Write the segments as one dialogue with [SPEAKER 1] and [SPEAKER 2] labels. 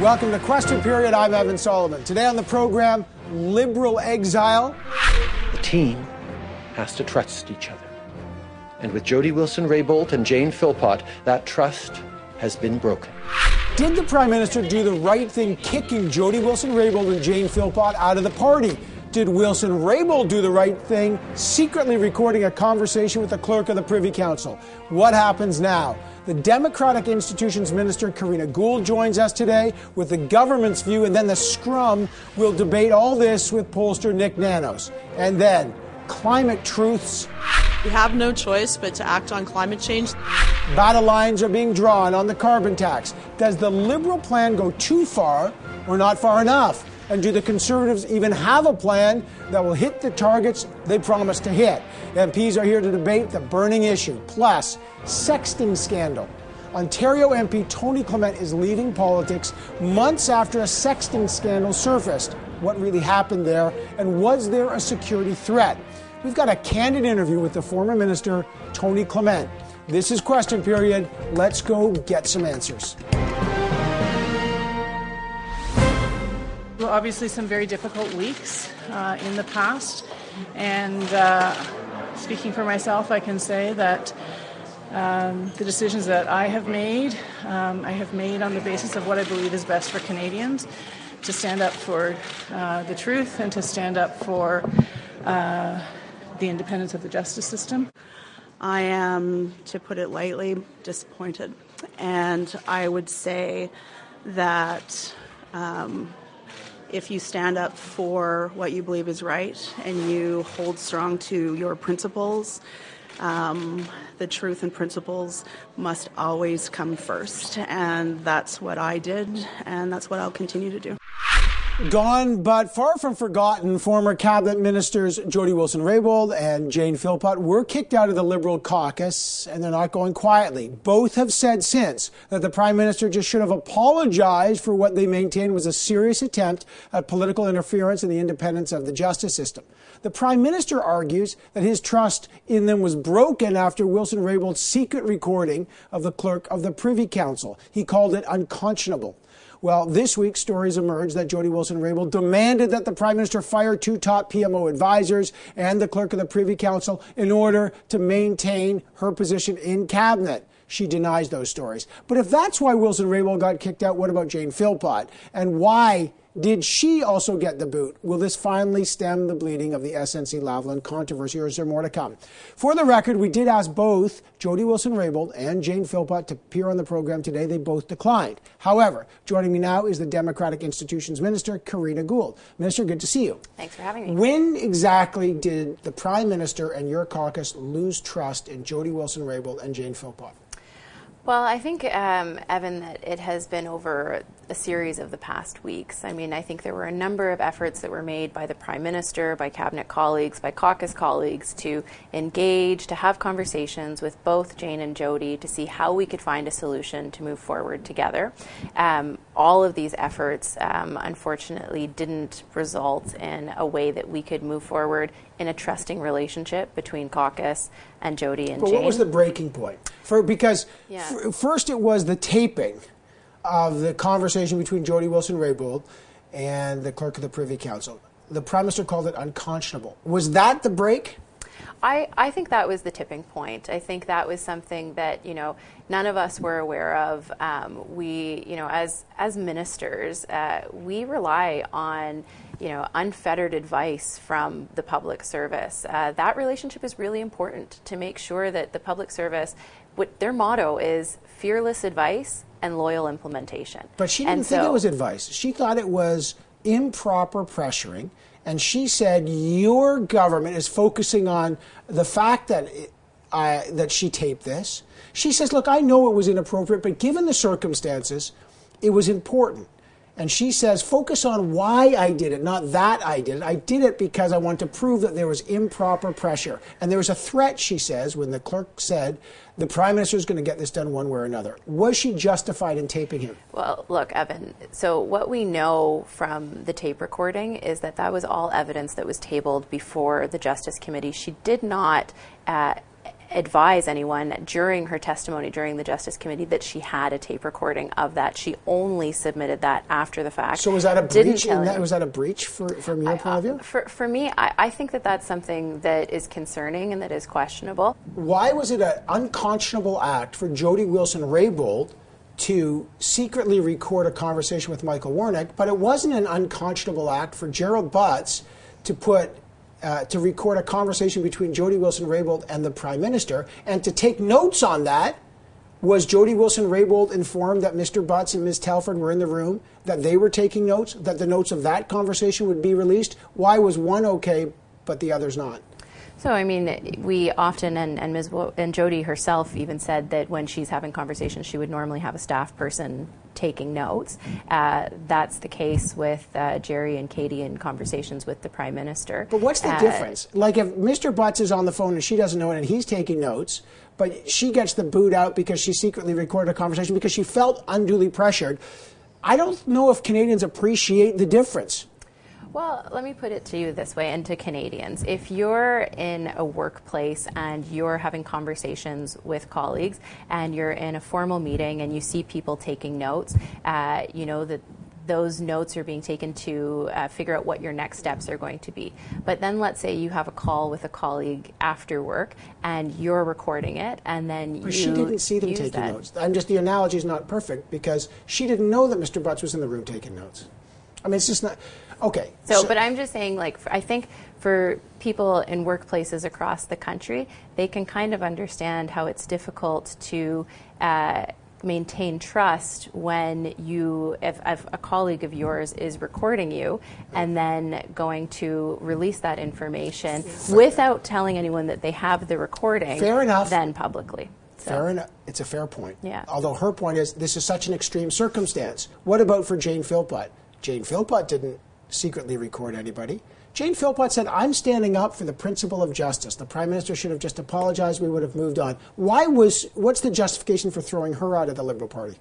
[SPEAKER 1] Welcome to Question Period. I'm Evan Solomon. Today on the program, liberal exile.
[SPEAKER 2] The team has to trust each other. And with Jody Wilson Raybould and Jane Philpott, that trust has been broken.
[SPEAKER 1] Did the Prime Minister do the right thing kicking Jody Wilson Raybould and Jane Philpott out of the party? Did Wilson Raybould do the right thing, secretly recording a conversation with the clerk of the Privy Council? What happens now? The Democratic Institutions Minister, Karina Gould, joins us today with the government's view, and then the Scrum will debate all this with pollster Nick Nanos. And then, climate truths.
[SPEAKER 3] We have no choice but to act on climate change.
[SPEAKER 1] Battle lines are being drawn on the carbon tax. Does the Liberal plan go too far or not far enough? And do the Conservatives even have a plan that will hit the targets they promised to hit? MPs are here to debate the burning issue. Plus, sexting scandal. Ontario MP Tony Clement is leaving politics months after a sexting scandal surfaced. What really happened there? And was there a security threat? We've got a candid interview with the former minister, Tony Clement. This is question period. Let's go get some answers.
[SPEAKER 4] Obviously, some very difficult weeks uh, in the past. And uh, speaking for myself, I can say that um, the decisions that I have made, um, I have made on the basis of what I believe is best for Canadians to stand up for uh, the truth and to stand up for uh, the independence of the justice system.
[SPEAKER 3] I am, to put it lightly, disappointed. And I would say that um, if you stand up for what you believe is right and you hold strong to your principles, um, the truth and principles must always come first. And that's what I did, and that's what I'll continue to do.
[SPEAKER 1] Gone but far from forgotten, former cabinet ministers Jody Wilson Raybould and Jane Philpott were kicked out of the Liberal caucus, and they're not going quietly. Both have said since that the Prime Minister just should have apologized for what they maintained was a serious attempt at political interference in the independence of the justice system. The Prime Minister argues that his trust in them was broken after Wilson Raybould's secret recording of the clerk of the Privy Council. He called it unconscionable. Well, this week, stories emerged that Jody Wilson Raybould demanded that the Prime Minister fire two top PMO advisors and the clerk of the Privy Council in order to maintain her position in cabinet. She denies those stories. But if that's why Wilson Raybould got kicked out, what about Jane Philpott? And why did she also get the boot? Will this finally stem the bleeding of the SNC Lavalin controversy, or is there more to come? For the record, we did ask both Jody Wilson Raybould and Jane Philpott to appear on the program today. They both declined. However, joining me now is the Democratic Institutions Minister, Karina Gould. Minister, good to see you.
[SPEAKER 5] Thanks for having me.
[SPEAKER 1] When exactly did the Prime Minister and your caucus lose trust in Jody Wilson Raybould and Jane Philpott?
[SPEAKER 5] Well, I think, um, Evan, that it has been over a series of the past weeks. I mean, I think there were a number of efforts that were made by the Prime Minister, by Cabinet colleagues, by caucus colleagues to engage, to have conversations with both Jane and Jody to see how we could find a solution to move forward together. Um, all of these efforts, um, unfortunately, didn't result in a way that we could move forward in a trusting relationship between caucus and Jody and
[SPEAKER 1] but
[SPEAKER 5] Jane.
[SPEAKER 1] what was the breaking point? For because
[SPEAKER 5] Yeah.
[SPEAKER 1] f- first it was the taping of the conversation between Jody Wilson Raybould and the clerk of the Privy Council. The Prime Minister called it unconscionable. Was that the break?
[SPEAKER 5] I, I think that was the tipping point. I think that was something that you know none of us were aware of. Um, we you know as as ministers uh, we rely on you know unfettered advice from the public service. Uh, that relationship is really important to make sure that the public service, what their motto is, fearless advice and loyal implementation.
[SPEAKER 1] But she didn't
[SPEAKER 5] And
[SPEAKER 1] think it was advice. She thought it was improper pressuring. And she said, Your government is focusing on the fact that, it, uh, that she taped this. She says, Look, I know it was inappropriate, but given the circumstances, it was important. And she says, focus on why I did it, not that I did it. I did it because I want to prove that there was improper pressure. And there was a threat, she says, when the clerk said the prime minister is going to get this done one way or another. Was she justified in taping him?
[SPEAKER 5] Well, look, Evan. So what we know from the tape recording is that that was all evidence that was tabled before the Justice Committee. She did not. Uh, advise anyone during her testimony during the Justice Committee that she had a tape recording of that. She only submitted that after the fact.
[SPEAKER 1] So was that a breach? in that, was that a breach for, from your point of view?
[SPEAKER 5] Uh, for, for me, I, I think that that's something that is concerning and that is questionable.
[SPEAKER 1] Why was it an unconscionable act for Jody Wilson Raybould to secretly record a conversation with Michael Wernick, but it wasn't an unconscionable act for Gerald Butts to put uh, to record a conversation between Jody Wilson Raybould and the Prime Minister, and to take notes on that. Was Jody Wilson Raybould informed that Mr. Butts and Ms. Telford were in the room, that they were taking notes, that the notes of that conversation would be released? Why was one okay, but the others not?
[SPEAKER 5] So, I mean, we often, and, and Ms. Wo- and Jody herself even said that when she's having conversations, she would normally have a staff person taking notes. Uh, that's the case with uh, Gerry and Katie in conversations with the Prime Minister.
[SPEAKER 1] But what's the
[SPEAKER 5] Uh,
[SPEAKER 1] difference? Like if Mr. Butts is on the phone and she doesn't know it and he's taking notes, but she gets the boot out because she secretly recorded a conversation because she felt unduly pressured. I don't know if Canadians appreciate the difference.
[SPEAKER 5] Well, let me put it to you this way and to Canadians. If you're in a workplace and you're having conversations with colleagues and you're in a formal meeting and you see people taking notes, uh, you know that those notes are being taken to uh, figure out what your next steps are going to be. But then let's say you have a call with a colleague after work and you're recording it and then you
[SPEAKER 1] she didn't see them taking
[SPEAKER 5] that.
[SPEAKER 1] notes. I'm just the analogy is not perfect because she didn't know that Mr. Butts was in the room taking notes. I mean, it's just not okay.
[SPEAKER 5] So, but I'm just saying, like, I think for people in workplaces across the country, they can kind of understand how it's difficult to uh, maintain trust when you, if, if a colleague of yours is recording you and then going to release that information without telling anyone that they have the recording,
[SPEAKER 1] Fair enough.
[SPEAKER 5] then publicly. So-
[SPEAKER 1] Fair enough. It's a fair point.
[SPEAKER 5] Yeah.
[SPEAKER 1] Although her point is this is such an extreme circumstance. What about for Jane Philpott? Jane Philpott didn't secretly record anybody. Jane Philpott said, I'm standing up for the principle of justice. The Prime Minister should have just apologized. We would have moved on. Why was, what's the justification for throwing her out of the Liberal Party?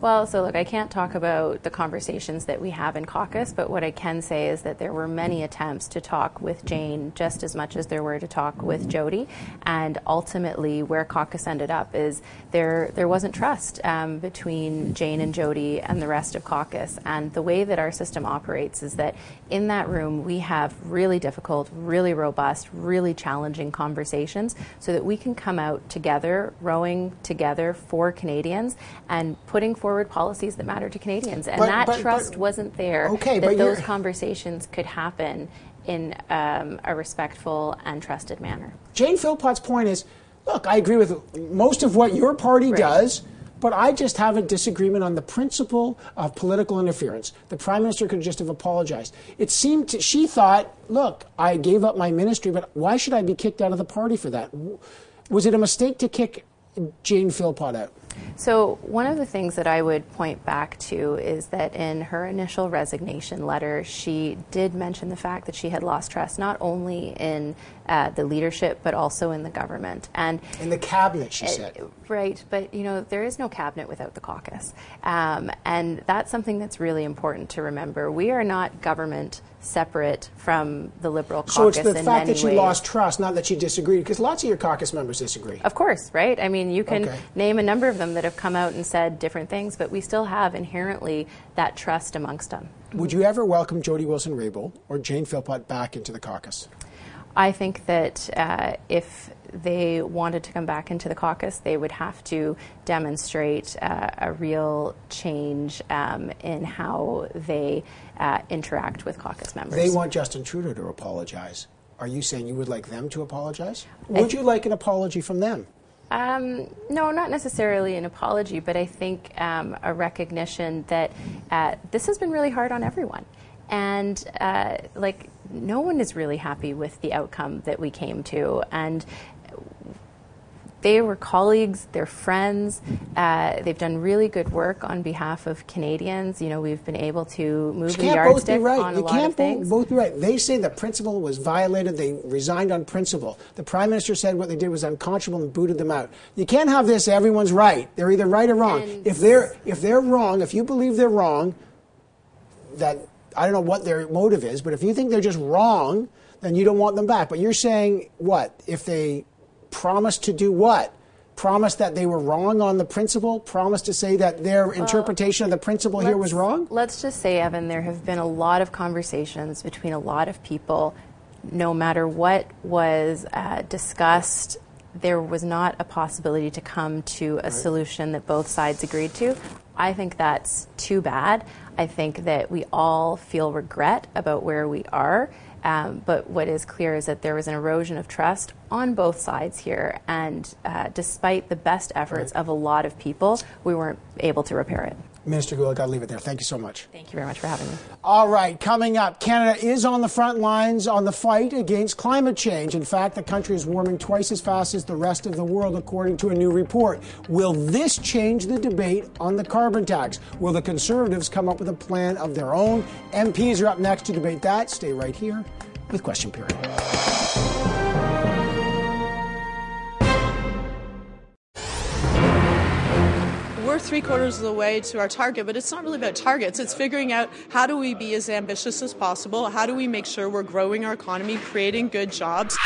[SPEAKER 5] Well, so look, I can't talk about the conversations that we have in caucus, but what I can say is that there were many attempts to talk with Jane just as much as there were to talk with Jody. And ultimately, where caucus ended up is there there wasn't trust um, between Jane and Jody and the rest of caucus. And the way that our system operates is that in that room we have really difficult, really robust, really challenging conversations, so that we can come out together, rowing together for Canadians, and putting forward policies that matter to Canadians. And
[SPEAKER 1] But-
[SPEAKER 5] that
[SPEAKER 1] but-
[SPEAKER 5] trust
[SPEAKER 1] but-
[SPEAKER 5] wasn't there.
[SPEAKER 1] Okay,
[SPEAKER 5] that
[SPEAKER 1] but
[SPEAKER 5] those conversations could happen in um, a respectful and trusted manner.
[SPEAKER 1] Jane Philpott's point is look, I agree with most of what your party
[SPEAKER 5] Right.
[SPEAKER 1] does, but I just have a disagreement on the principle of political interference. The Prime Minister could just have apologized. It seemed to, she thought, look, I gave up my ministry, but why should I be kicked out of the party for that? Was it a mistake to kick Jane Philpott out?
[SPEAKER 5] So, one of the things that I would point back to is that in her initial resignation letter, she did mention the fact that she had lost trust not only in uh, the leadership but also in the government. And
[SPEAKER 1] In the cabinet, she said.
[SPEAKER 5] Right, but you know there is no cabinet without the caucus, um, and that's something that's really important to remember. We are not government separate from the Liberal caucus.
[SPEAKER 1] So it's the fact that she
[SPEAKER 5] ways.
[SPEAKER 1] lost trust, not that she disagreed, because lots of your caucus members disagree.
[SPEAKER 5] Of course, right? I mean, you can
[SPEAKER 1] Okay.
[SPEAKER 5] name a number of them that have come out and said different things, but we still have inherently that trust amongst them.
[SPEAKER 1] Would you ever welcome Jody Wilson Raybould or Jane Philpott back into the caucus?
[SPEAKER 5] I think that uh, if they wanted to come back into the caucus, they would have to demonstrate uh, a real change um, in how they uh, interact with caucus members.
[SPEAKER 1] They want Justin Trudeau to apologize. Are you saying you would like them to apologize? Would you like an apology from them?
[SPEAKER 5] Um, no, not necessarily an apology, but I think um, a recognition that uh, this has been really hard on everyone. And uh, like, no one is really happy with the outcome that we came to. And they were colleagues, they're friends. Uh, they've done really good work on behalf of Canadians. You know, we've been able to move
[SPEAKER 1] You
[SPEAKER 5] the
[SPEAKER 1] can't both be
[SPEAKER 5] yardstick
[SPEAKER 1] right.
[SPEAKER 5] on a
[SPEAKER 1] You
[SPEAKER 5] lot
[SPEAKER 1] can't
[SPEAKER 5] of things.
[SPEAKER 1] both, both be right. They say the principle was violated. They resigned on principle. The prime minister said what they did was unconscionable and booted them out. You can't have this. Everyone's right. They're either right or wrong.
[SPEAKER 5] And-
[SPEAKER 1] if they're if they're wrong, if you believe they're wrong, that I don't know what their motive is, but if you think they're just wrong, then you don't want them back. But you're saying what if they promised to do what? Promised that they were wrong on the principle? Promised to say that their interpretation of the principle here was wrong?
[SPEAKER 5] Let's just say, Evan, there have been a lot of conversations between a lot of people. No matter what was uh, discussed, there was not a possibility to come to a right. solution that both sides agreed to. I think that's too bad. I think that we all feel regret about where we are. Um, but what is clear is that there was an erosion of trust on both sides here, and uh, despite the best efforts right. of a lot of people, we weren't able to repair it.
[SPEAKER 1] Minister Gould, I'll leave it there. Thank you so much.
[SPEAKER 5] Thank you very much for having me.
[SPEAKER 1] All right, coming up, Canada is on the front lines on the fight against climate change. In fact, the country is warming twice as fast as the rest of the world, according to a new report. Will this change the debate on the carbon tax? Will the Conservatives come up with a plan of their own? MPs are up next to debate that. Stay right here with Question Period.
[SPEAKER 6] We're three quarters of the way to our target, but it's not really about targets. It's figuring out how do we be as ambitious as possible? How do we make sure we're growing our economy, creating good jobs?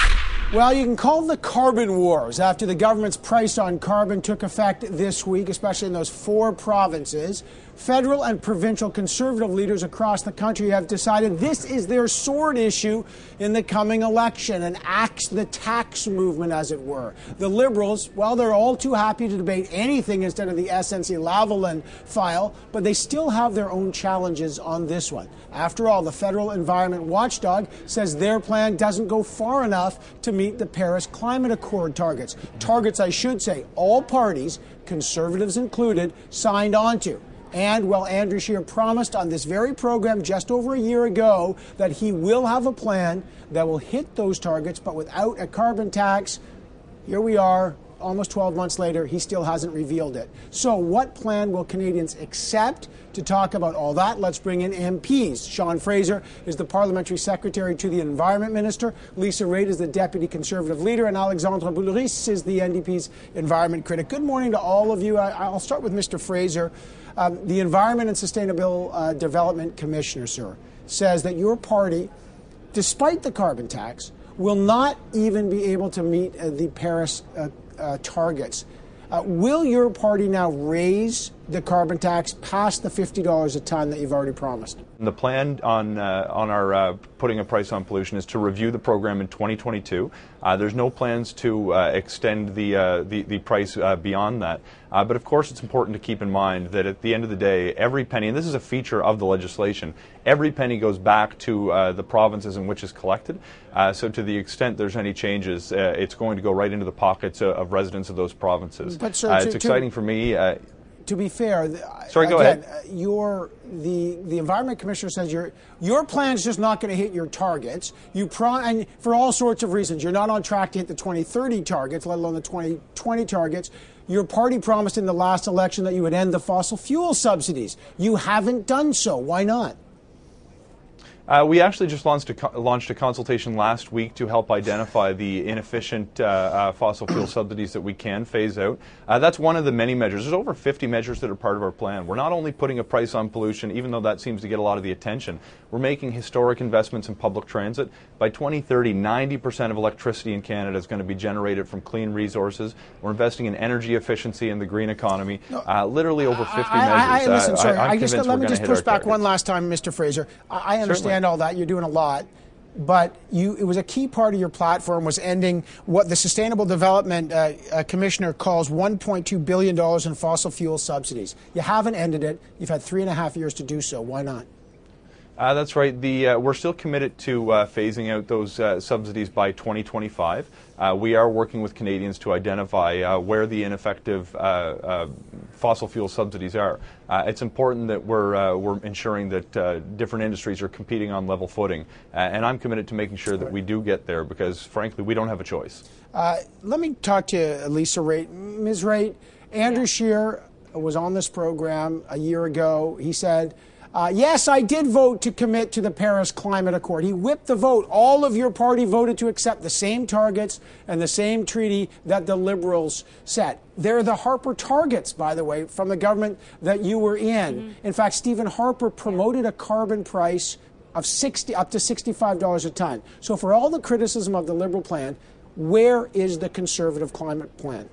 [SPEAKER 1] Well, you can call the carbon wars after the government's price on carbon took effect this week, especially in those four provinces. Federal and provincial conservative leaders across the country have decided this is their sword issue in the coming election, an axe the tax movement, as it were. The Liberals, well, they're all too happy to debate anything instead of the SNC Lavalin file, but they still have their own challenges on this one. After all, the federal environment watchdog says their plan doesn't go far enough to meet the Paris Climate Accord targets. Targets, I should say, all parties, conservatives included, signed on to. And well, Andrew Scheer promised on this very program just over a year ago that he will have a plan that will hit those targets, but without a carbon tax. Here we are, almost 12 months later, he still hasn't revealed it. So, what plan will Canadians accept? To talk about all that, let's bring in MPs. Sean Fraser is the parliamentary secretary to the Environment Minister. Lisa Raitt is the deputy conservative leader, and Alexandre Boulerice is the NDP's environment critic. Good morning to all of you. I, will start with Mr. Fraser. Um, the Environment and Sustainable uh, Development Commissioner, sir, says that your party, despite the carbon tax, will not even be able to meet uh, the Paris uh, uh targets. Uh, will your party now raise the carbon tax past the $50 a ton that you've already promised?
[SPEAKER 7] The plan on uh, on our uh, putting a price on pollution is to review the program in 2022. Uh, there's no plans to uh, extend the, uh, the, the price beyond that. but of course, it's important to keep in mind that at the end of the day, every penny, and this is a feature of the legislation, every penny goes back to the provinces in which it's collected. so to the extent there's any changes, it's going to go right into the pockets of residents of those provinces.
[SPEAKER 1] But sir,
[SPEAKER 7] it's to, exciting to, for me
[SPEAKER 1] to be fair,
[SPEAKER 7] sorry,
[SPEAKER 1] again,
[SPEAKER 7] go ahead.
[SPEAKER 1] Uh, your the the environment commissioner says your your plan is just not going to hit your targets. You pro and for all sorts of reasons, you're not on track to hit the 2030 targets, let alone the 2020 targets. Your party promised in the last election that you would end the fossil fuel subsidies. You haven't done so. Why not?
[SPEAKER 7] Uh, we actually just launched a, launched a, consultation last week to help identify the inefficient uh, uh, fossil fuel subsidies that we can phase out. Uh, that's one of the many measures. There's over 50 measures that are part of our plan. We're not only putting a price on pollution, even though that seems to get a lot of the attention, we're making historic investments in public transit. By 2030, 90% of electricity in Canada is going to be generated from clean resources. We're investing in energy efficiency and the green economy. Uh, literally over 50
[SPEAKER 1] I,
[SPEAKER 7] measures.
[SPEAKER 1] I, listen, sorry,
[SPEAKER 7] I,
[SPEAKER 1] I just, let me just push back one last time, Mr. Fraser. I, understand understand all that. You're doing a lot. But you, it was a key part of your platform was ending what the Sustainable Development uh, uh, Commissioner calls $1.2 billion in fossil fuel subsidies. You haven't ended it. You've had three and a half years to do so. Why not?
[SPEAKER 7] Uh, that's right. The, uh, we're still committed to uh, phasing out those uh, subsidies by 2025. Uh, we are working with Canadians to identify uh, where the ineffective uh, uh, fossil fuel subsidies are. Uh, it's important that we're, we're ensuring that different industries are competing on level footing. and I'm committed to making sure that we do get there because, frankly, we don't have a choice.
[SPEAKER 1] let me talk to Lisa Raitt. Ms. Raitt, Andrew yeah. Scheer was on this program a year ago. He said, uh, yes, I did vote to commit to the Paris Climate Accord. He whipped the vote. All of your party voted to accept the same targets and the same treaty that the Liberals set. They're the Harper targets, by the way, from the government that you were in. Mm-hmm. In fact, Stephen Harper promoted a carbon price of 60 up to $65 a ton. So for all the criticism of the Liberal plan, Where is the conservative climate plan?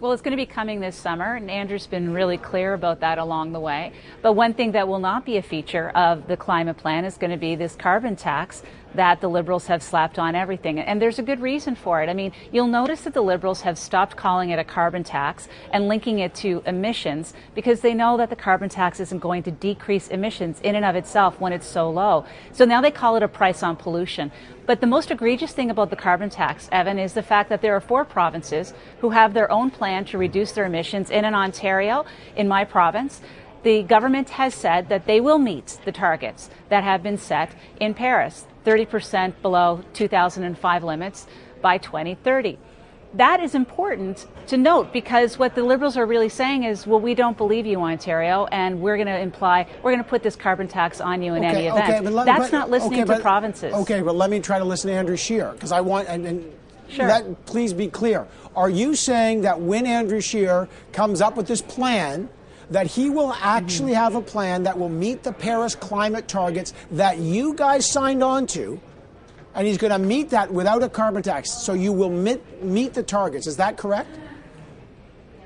[SPEAKER 8] Well, it's going to be coming this summer, and Andrew's been really clear about that along the way. But one thing that will not be a feature of the climate plan is going to be this carbon tax that the Liberals have slapped on everything. And there's a good reason for it. I mean, you'll notice that the Liberals have stopped calling it a carbon tax and linking it to emissions because they know that the carbon tax isn't going to decrease emissions in and of itself when it's so low. So now they call it a price on pollution. But the most egregious thing about the carbon tax, Evan, is the fact that there are four provinces who have their own plan to reduce their emissions. In, in Ontario, in my province, the government has said that they will meet the targets that have been set in Paris. 30% below 2005 limits by 2030. That is important to note because what the Liberals are really saying is, well, we don't believe you, Ontario, and we're going to imply, we're going to put this carbon tax on you in
[SPEAKER 1] okay,
[SPEAKER 8] any event.
[SPEAKER 1] Okay, let,
[SPEAKER 8] That's
[SPEAKER 1] but,
[SPEAKER 8] not listening
[SPEAKER 1] okay,
[SPEAKER 8] to provinces.
[SPEAKER 1] Okay, but let me try to listen to Andrew Scheer because I want, and, and
[SPEAKER 8] Sure.
[SPEAKER 1] Let, please be clear. Are you saying that when Andrew Scheer comes up with this plan, that he will actually have a plan that will meet the Paris climate targets that you guys signed on to, and he's going to meet that without a carbon tax. So you will meet, meet the targets. Is that correct?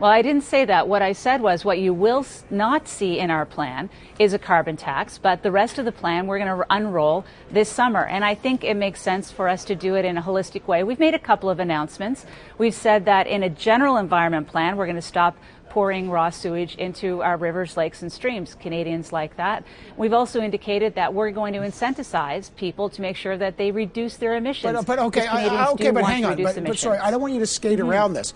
[SPEAKER 8] Well, I didn't say that. What I said was what you will not see in our plan is a carbon tax, but the rest of the plan we're going to unroll this summer. And I think it makes sense for us to do it in a holistic way. We've made a couple of announcements. We've said that in a general environment plan, we're going to stop pouring raw sewage into our rivers, lakes, and streams. Canadians like that. We've also indicated that we're going to incentivize people to make sure that they reduce their emissions.
[SPEAKER 1] But, but okay, I, okay, but hang on. But, but, sorry, I don't want you to skate mm-hmm. around this.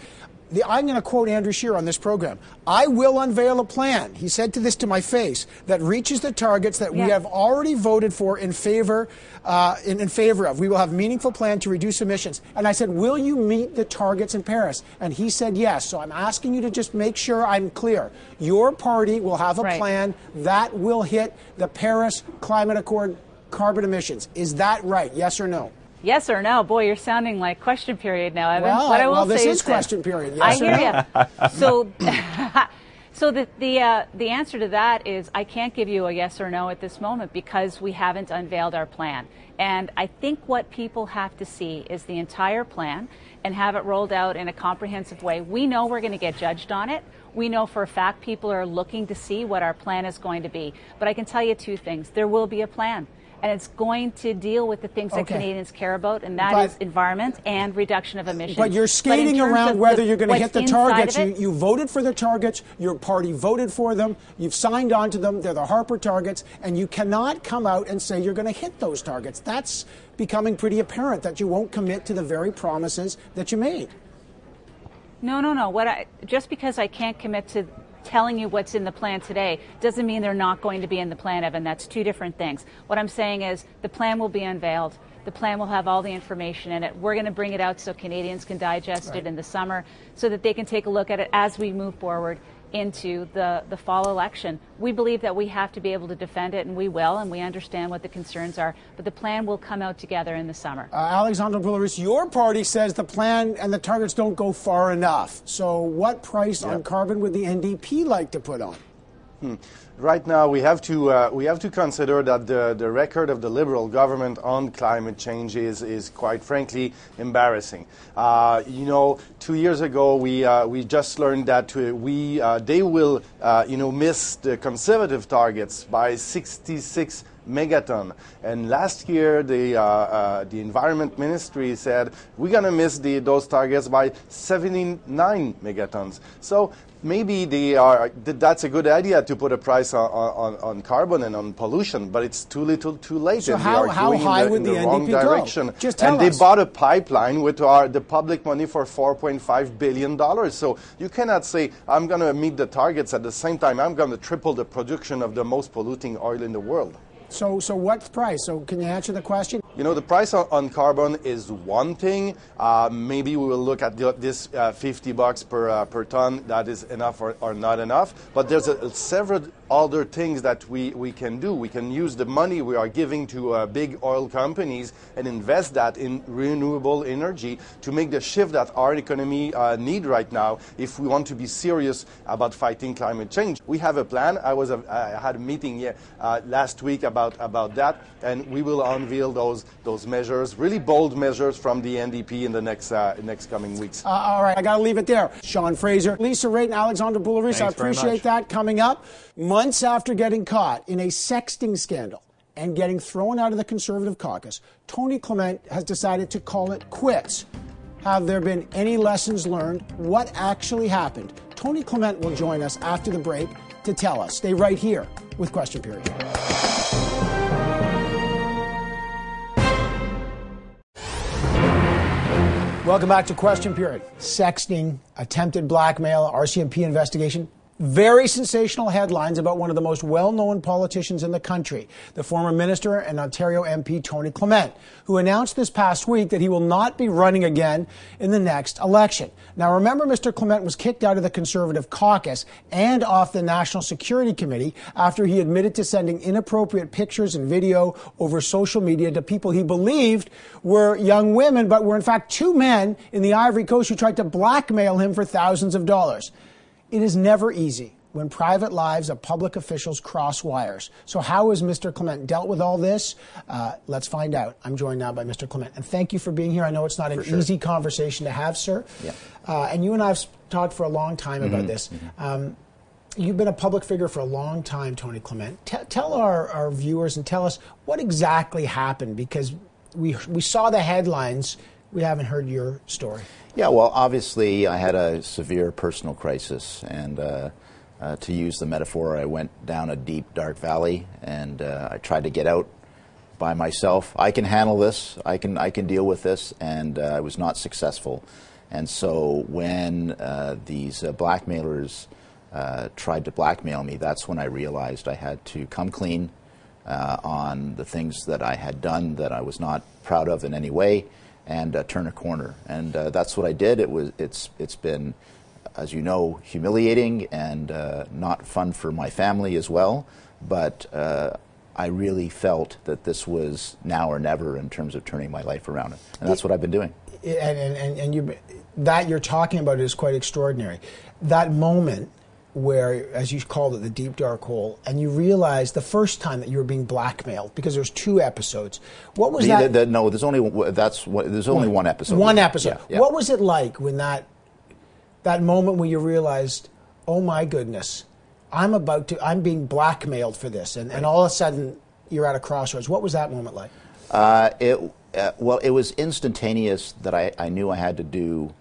[SPEAKER 1] The, I'm going to quote Andrew Scheer on this program. I will unveil a plan, he said to this to my face, that reaches the targets that yeah. we have already voted for in favor, uh, in, in, favor of. We will have meaningful plan to reduce emissions. And I said, will you meet the targets in Paris? And he said yes. So I'm asking you to just make sure I'm clear. Your party will have a right. plan that will hit the Paris Climate Accord carbon emissions. Is that right? Yes or no?
[SPEAKER 8] Yes or no? Boy, you're sounding like question period now, Evan.
[SPEAKER 1] Well,
[SPEAKER 8] what I will
[SPEAKER 1] well, this is,
[SPEAKER 8] is
[SPEAKER 1] question period. Yes
[SPEAKER 8] I hear
[SPEAKER 1] no?
[SPEAKER 8] you. so, so the the uh, the answer to that is I can't give you a yes or no at this moment because we haven't unveiled our plan. And I think what people have to see is the entire plan and have it rolled out in a comprehensive way. We know we're going to get judged on it. We know for a fact people are looking to see what our plan is going to be. But I can tell you two things. There will be a plan and it's going to deal with the things okay. that Canadians care about, and that but, is environment and reduction of emissions.
[SPEAKER 1] But you're skating
[SPEAKER 8] but
[SPEAKER 1] around whether
[SPEAKER 8] the,
[SPEAKER 1] you're going to hit the targets.
[SPEAKER 8] It,
[SPEAKER 1] you, you, voted for the targets. Your party voted for them. You've signed on to them. They're the Harper targets, and you cannot come out and say you're going to hit those targets. That's becoming pretty apparent that you won't commit to the very promises that you made.
[SPEAKER 8] No, no, no. What I just because I can't commit to telling you what's in the plan today doesn't mean they're not going to be in the plan, Evan. That's two different things. What I'm saying is the plan will be unveiled. The plan will have all the information in it. We're going to bring it out so Canadians can digest right. it in the summer so that they can take a look at it as we move forward into the, the fall election. We believe that we have to be able to defend it, and we will, and we understand what the concerns are. But the plan will come out together in the summer.
[SPEAKER 1] Uh, Alexandre Boulerice, your party says the plan and the targets don't go far enough. So, what price yep. on carbon would the NDP like to put on?
[SPEAKER 9] Hmm. Right now, we have to uh, we have to consider that the, the record of the Liberal government on climate change is, is quite frankly embarrassing. Uh, you know, two years ago we uh, we just learned that we uh, they will uh, you know miss the conservative targets by 66 megaton. And last year, the, uh, uh, the Environment Ministry said we're going to miss the, those targets by 79 megatons. So maybe they are, that's a good idea to put a price on, on, on carbon and on pollution, but it's too little too late.
[SPEAKER 1] So
[SPEAKER 9] and
[SPEAKER 1] how, how high
[SPEAKER 9] in the,
[SPEAKER 1] would
[SPEAKER 9] in
[SPEAKER 1] the,
[SPEAKER 9] the wrong
[SPEAKER 1] NDP
[SPEAKER 9] direction.
[SPEAKER 1] Go? Just tell
[SPEAKER 9] and
[SPEAKER 1] us.
[SPEAKER 9] they bought a pipeline with our, the public money for $4.5 billion. So you cannot say, I'm going to meet the targets at the same time, I'm going to triple the production of the most polluting oil in the world.
[SPEAKER 1] So, so what price? So, can you answer the question?
[SPEAKER 9] You know, the price on, on carbon is one thing. Uh, maybe we will look at the, this uh, 50 bucks per uh, per ton. That is enough or, or not enough. But there's a, several other things that we, we can do. We can use the money we are giving to uh, big oil companies and invest that in renewable energy to make the shift that our economy uh, need right now if we want to be serious about fighting climate change. We have a plan. I was a, I had a meeting uh, last week about about, about that, and we will unveil those, those measures, really bold measures from the NDP in the next, uh, next coming weeks.
[SPEAKER 1] Uh, all right, I got to leave it there. Sean Fraser, Lisa Raitt, and Alexandre Boulerice, I appreciate that coming up. Months after getting caught in a sexting scandal and getting thrown out of the Conservative caucus, Tony Clement has decided to call it quits. Have there been any lessons learned? What actually happened? Tony Clement will join us after the break to tell us. Stay right here with Question Period. Welcome back to Question Period. Sexting, attempted blackmail, RCMP investigation very sensational headlines about one of the most well known politicians in the country, the former minister and Ontario MP Tony Clement, who announced this past week that he will not be running again in the next election. Now, remember, Mr. Clement was kicked out of the Conservative caucus and off the National Security Committee after he admitted to sending inappropriate pictures and video over social media to people he believed were young women, but were in fact two men in the Ivory Coast who tried to blackmail him for thousands of dollars. It is never easy when private lives of public officials cross wires. So, how has Mr. Clement dealt with all this? Uh, let's find out. I'm joined now by Mr. Clement. And thank you for being here. I know it's not an sure. easy conversation to have, sir.
[SPEAKER 10] Yeah.
[SPEAKER 1] Uh, and you and I have talked for a long time mm-hmm. about this. Mm-hmm. Um, you've been a public figure for a long time, Tony Clement. T- tell our, our viewers and tell us what exactly happened because we, we saw the headlines. We haven't heard your story.
[SPEAKER 10] Yeah, well, obviously, I had a severe personal crisis, and uh, uh, to use the metaphor, I went down a deep, dark valley, and uh, I tried to get out by myself. I can handle this. I can I can deal with this, and uh, I was not successful. And so, when uh, these uh, blackmailers tried to blackmail me, that's when I realized I had to come clean on the things that I had done that I was not proud of in any way and uh, turn a corner. And uh, that's what I did. It was it's it's been, as you know, humiliating and uh, not fun for my family as well. But uh, I really felt that this was now or never in terms of turning my life around, and that's what I've been doing.
[SPEAKER 1] And and, and you that you're talking about is quite extraordinary. That moment where, as you called it, the deep dark hole, and you realized the first time that you were being blackmailed because there's two episodes. What was
[SPEAKER 10] the,
[SPEAKER 1] that?
[SPEAKER 10] The, the, no, there's only that's what, there's only one, one episode.
[SPEAKER 1] One episode. Yeah, yeah. What was it like when that that moment when you realized, oh my goodness, I'm about to, I'm being blackmailed for this, and, right. and all of a sudden you're at a crossroads. What was that moment like?
[SPEAKER 10] Uh, it uh, well, it was instantaneous that I, I knew I had to do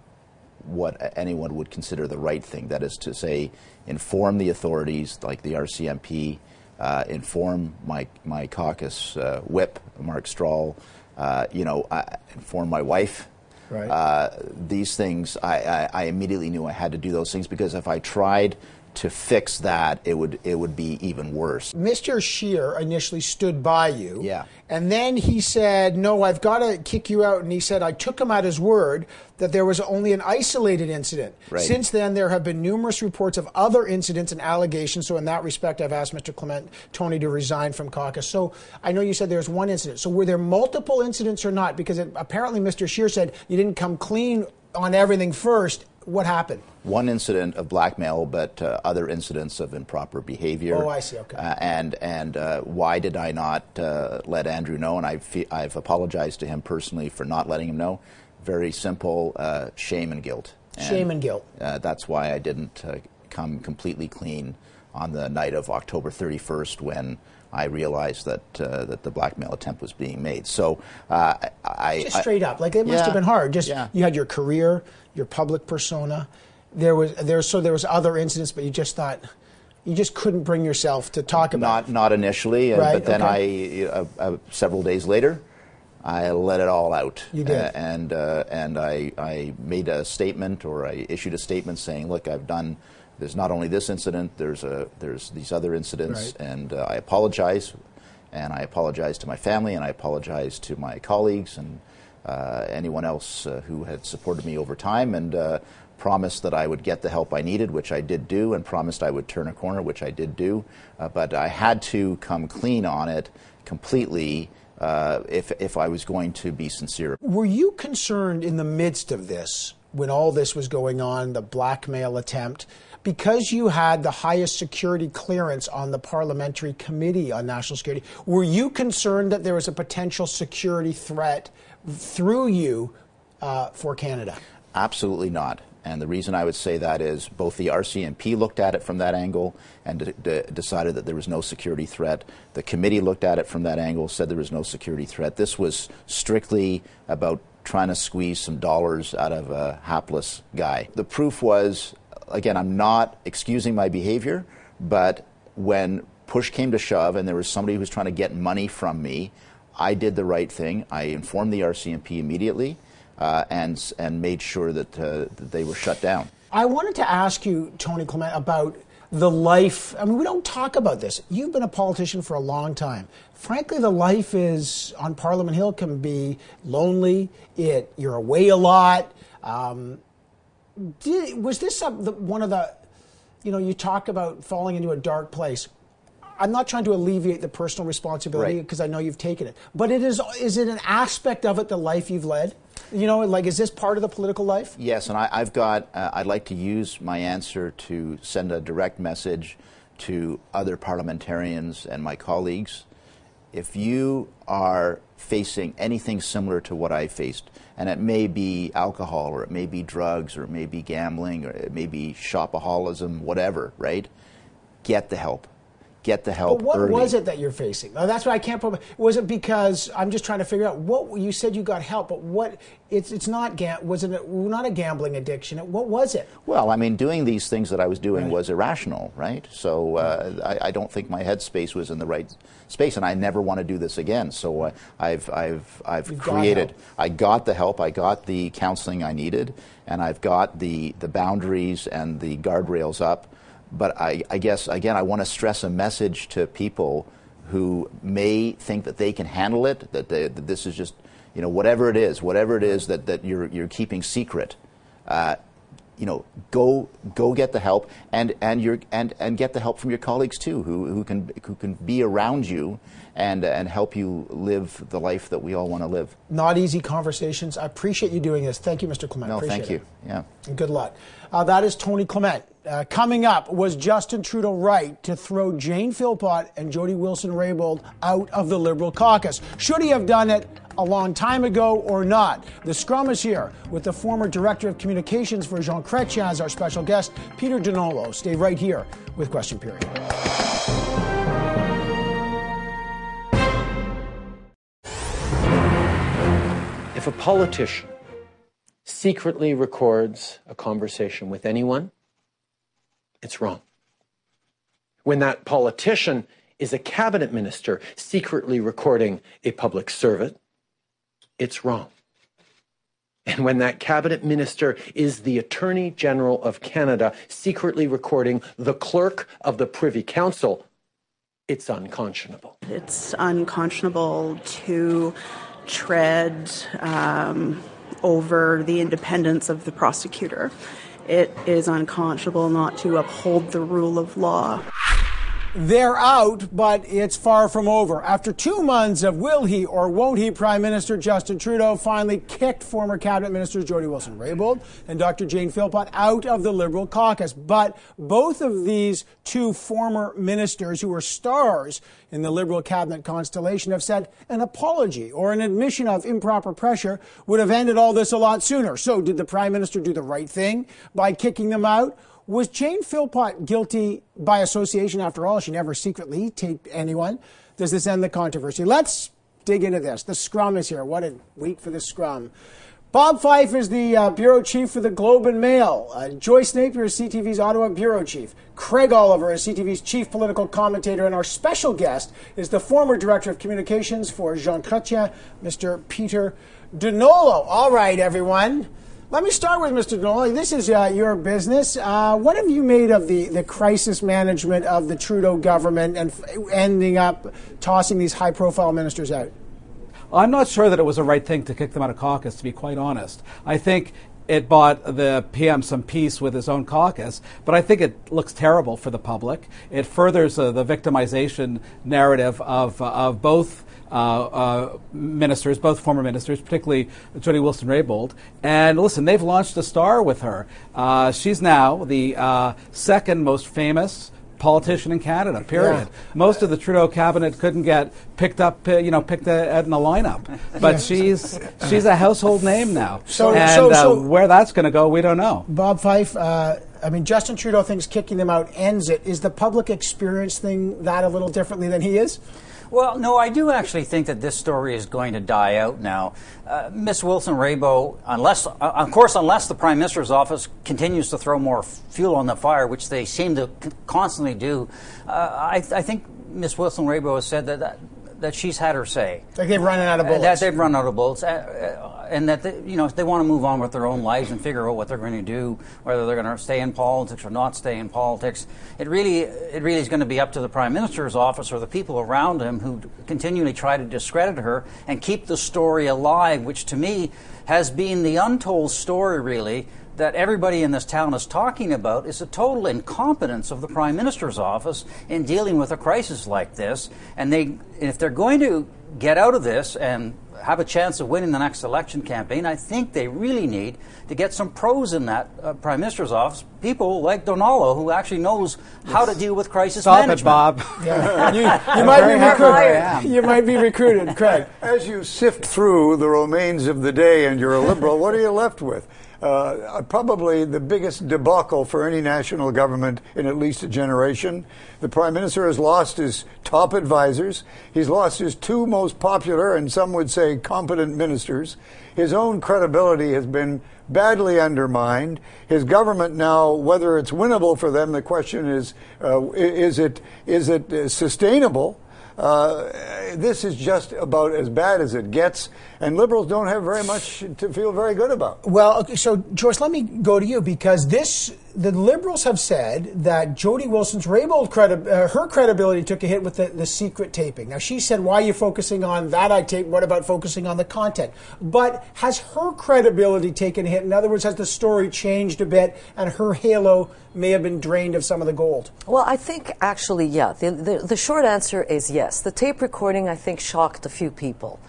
[SPEAKER 10] what anyone would consider the right thing. That is to say, inform the authorities like the RCMP, uh, inform my my caucus uh, whip Mark Strahl, uh, you know, inform my wife.
[SPEAKER 1] Right. Uh,
[SPEAKER 10] these things, I, I, I immediately knew I had to do those things because if I tried to fix that, it would it would be even worse.
[SPEAKER 1] Mr. Scheer initially stood by you.
[SPEAKER 10] Yeah.
[SPEAKER 1] And then he said, "No, I've got to kick you out." And he said, "I took him at his word that there was only an isolated incident.
[SPEAKER 10] Right.
[SPEAKER 1] Since then, there have been numerous reports of other incidents and allegations. So, in that respect, I've asked Mr. Clement Tony to resign from caucus. So, I know you said there's one incident. So, were there multiple incidents or not? Because it, apparently, Mr. Scheer said you didn't come clean on everything first. What happened?
[SPEAKER 10] One incident of blackmail, but uh, other incidents of improper behavior.
[SPEAKER 1] Oh, I see. Okay. Uh,
[SPEAKER 10] and and uh, why did I not uh, let Andrew know? And I've I've apologized to him personally for not letting him know. Very simple, uh, shame and guilt.
[SPEAKER 1] And, shame and guilt.
[SPEAKER 10] Uh, that's why I didn't come completely clean on the night of October 31st when I realized that uh, that the blackmail attempt was being made. So uh, I
[SPEAKER 1] just straight I, up, like it must have been hard. Just
[SPEAKER 10] yeah.
[SPEAKER 1] you had your career, your public persona. There was there so there was other incidents, but you just thought you just couldn't bring yourself to talk about.
[SPEAKER 10] Not not initially,
[SPEAKER 1] right?
[SPEAKER 10] but then
[SPEAKER 1] okay.
[SPEAKER 10] I uh, uh, several days later. I let it all out.
[SPEAKER 1] You did,
[SPEAKER 10] and uh, and I I made a statement or I issued a statement saying, look, I've done there's not only this incident, there's, a, there's these other incidents,
[SPEAKER 1] right.
[SPEAKER 10] and uh, I apologize. And I apologize to my family, and I apologize to my colleagues and anyone else uh, who had supported me over time, and uh, promised that I would get the help I needed, which I did do, and promised I would turn a corner, which I did do. Uh, but I had to come clean on it completely. Uh, if, if I was going to be sincere.
[SPEAKER 1] Were you concerned in the midst of this, when all this was going on, the blackmail attempt, because you had the highest security clearance on the Parliamentary Committee on National Security, were you concerned that there was a potential security threat through you uh, for Canada?
[SPEAKER 10] Absolutely not. And the reason I would say that is both the RCMP looked at it from that angle and d- d- decided that there was no security threat. The committee looked at it from that angle, said there was no security threat. This was strictly about trying to squeeze some dollars out of a hapless guy. The proof was, again, I'm not excusing my behavior, but when push came to shove and there was somebody who was trying to get money from me, I did the right thing. I informed the RCMP immediately uh, and, and made sure that, uh, that they were shut down.
[SPEAKER 1] I wanted to ask you, Tony Clement, about the life. I mean, we don't talk about this. You've been a politician for a long time. Frankly, the life is on Parliament Hill can be lonely. It you're away a lot. Um, did, was this a, the, one of the, you know, you talk about falling into a dark place. I'm not trying to alleviate the personal responsibility because right. I know you've taken it, but it is is it an aspect of it the life you've led? You know, like, is this part of the political life?
[SPEAKER 10] Yes, and I, have got, uh, I'd like to use my answer to send a direct message to other parliamentarians and my colleagues. If you are facing anything similar to what I faced, and it may be alcohol, or it may be drugs, or it may be gambling, or it may be shopaholism, whatever, right? Get the help get the help.
[SPEAKER 1] But what
[SPEAKER 10] early.
[SPEAKER 1] was it that you're facing? Oh, that's what I can't. Was it because I'm just trying to figure out what you said you got help, but what it's it's not was it a, not a gambling addiction? What was it?
[SPEAKER 10] Well, I mean, doing these things that I was doing right. was irrational, right? So uh, I, I, don't think my headspace was in the right space, and I never want to do this again. So uh, I've I've I've You've created. Got I got the help. I got the counseling I needed, and I've got the the boundaries and the guardrails up but I, I guess, again, I want to stress a message to people who may think that they can handle it, that, they, that this is just, you know, whatever it is, whatever it is that, that you're, you're keeping secret. Uh, you know, go go get the help and and your and and get the help from your colleagues too, who who can who can be around you and and help you live the life that we all want to live.
[SPEAKER 1] Not easy conversations. I appreciate you doing this. Thank you, Mr. Clement.
[SPEAKER 10] No,
[SPEAKER 1] appreciate
[SPEAKER 10] thank you.
[SPEAKER 1] It.
[SPEAKER 10] Yeah.
[SPEAKER 1] And good luck. Uh, that is Tony Clement. Uh, coming up, was Justin Trudeau right to throw Jane Philpott and Jody Wilson-Raybould out of the Liberal caucus? Should he have done it a long time ago or not? The scrum is here with the former Director of Communications for Jean Chrétien as our special guest, Peter Donolo. Stay right here with Question Period.
[SPEAKER 2] If a politician secretly records a conversation with anyone, it's wrong. When that politician is a cabinet minister secretly recording a public servant, it's wrong. And when that cabinet minister is the Attorney General of Canada secretly recording the clerk of the Privy Council, it's unconscionable.
[SPEAKER 3] It's unconscionable to tread um, over the independence of the prosecutor it is unconscionable not to uphold the rule of law.
[SPEAKER 1] They're out, but it's far from over. After two months of will he or won't he, Prime Minister Justin Trudeau finally kicked former Cabinet Ministers Jody Wilson-Raybould and Dr. Jane Philpott out of the Liberal caucus. But both of these two former ministers who were stars in the Liberal cabinet constellation have said an apology or an admission of improper pressure would have ended all this a lot sooner. So did the Prime Minister do the right thing by kicking them out? Was Jane Philpott guilty by association after all? She never secretly taped anyone. Does this end the controversy? Let's dig into this. The scrum is here. What a week for the scrum. Bob Fife is the uh, bureau chief for the Globe and Mail. Uh, Joyce Napier is CTV's Ottawa bureau chief. Craig Oliver is CTV's chief political commentator. And our special guest is the former director of communications for Jean Chrétien, Mr. Peter Donolo. All right, everyone. Let me start with Mr. Donolo. This is uh, your business. Uh, what have you made of the, the crisis management of the Trudeau government and f- ending up tossing these high profile ministers out?
[SPEAKER 11] I'm not sure that it was the right thing to kick them out of caucus, to be quite honest. I think it bought the PM some peace with his own caucus, but I think it looks terrible for the public. It furthers uh, the victimization narrative of, of both ministers, both former ministers, particularly Jody Wilson Raybould. And listen, they've launched a star with her. Uh, she's now the uh, second most famous politician in Canada. Period. Yeah. Most of the Trudeau cabinet couldn't get picked up, uh, you know, picked in the lineup, but she's she's a household name now. So, and so, so uh, where that's going to go, we don't know.
[SPEAKER 1] Bob Fife. Uh, I mean, Justin Trudeau thinks kicking them out ends it. Is the public experience thing that a little differently than he is?
[SPEAKER 12] Well, no, I do actually think that this story is going to die out now. Uh, Miss Wilson Raybould, unless, uh, of course, unless the Prime Minister's office continues to throw more fuel on the fire, which they seem to constantly do, uh, I, I, think Miss Wilson Raybould has said that, that that she's had her say.
[SPEAKER 1] Like they've run out of bullets.
[SPEAKER 12] That they've run out of bullets, uh, and that they, you know they want to move on with their own lives and figure out what they're going to do, whether they're going to stay in politics or not stay in politics. It really, it really is going to be up to the prime minister's office or the people around him who continually try to discredit her and keep the story alive, which to me has been the untold story, really, that everybody in this town is talking about is the total incompetence of the prime minister's office in dealing with a crisis like this. And they, if they're going to get out of this and have a chance of winning the next election campaign, I think they really need to get some pros in that uh, prime minister's office. People like Donolo, who actually knows how to deal with crisis
[SPEAKER 11] Stop
[SPEAKER 12] management.
[SPEAKER 11] it, Bob.
[SPEAKER 1] Yeah. you, you might be recruited. You might be recruited, Craig.
[SPEAKER 13] As you sift through the remains of the day, and you're a liberal, what are you left with? Uh, probably the biggest debacle for any national government in at least a generation. The prime minister has lost his top advisors. He's lost his two most popular and some would say competent ministers. His own credibility has been badly undermined. His government now, whether it's winnable for them, the question is, uh, is it is it uh, sustainable? Uh, this is just about as bad as it gets, and liberals don't have very much to feel very good about.
[SPEAKER 1] Well, okay, so Joyce, let me go to you because this the liberals have said that Jody Wilson's Raybould credi- uh, her credibility took a hit with the, the secret taping. Now she said, "Why are you focusing on that I tape? What about focusing on the content?" But has her credibility taken a hit? In other words, has the story changed a bit, and her halo may have been drained of some of the gold?
[SPEAKER 14] Well, I think actually, yeah. The, the, the short answer is yes. The tape recording, I think, shocked a few people.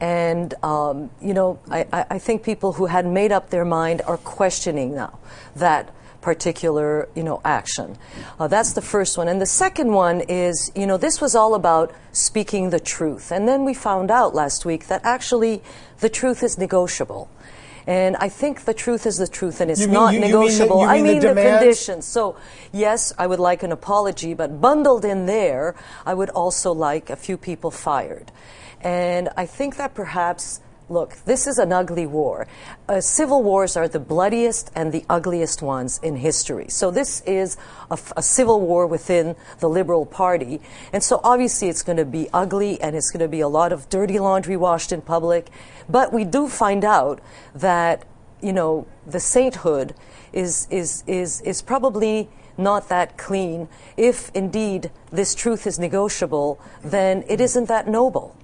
[SPEAKER 14] And, um, you know, I, I think people who had made up their mind are questioning now that particular, you know, action. Uh, that's the first one. And the second one is, you know, this was all about speaking the truth. And then we found out last week that actually the truth is negotiable. And I think the truth is the truth, and it's
[SPEAKER 1] mean,
[SPEAKER 14] not
[SPEAKER 1] you,
[SPEAKER 14] negotiable.
[SPEAKER 1] Mean the,
[SPEAKER 14] I mean
[SPEAKER 1] the,
[SPEAKER 14] the, conditions. So, yes, I would like an apology, but bundled in there, I would also like a few people fired. And I think that perhaps Look, this is an ugly war. Uh, civil wars are the bloodiest and the ugliest ones in history. So this is a, civil war within the Liberal Party. And so obviously it's going to be ugly and it's going to be a lot of dirty laundry washed in public. But we do find out that, you know, the sainthood is, is, is, is probably not that clean. If indeed this truth is negotiable, then it isn't that noble.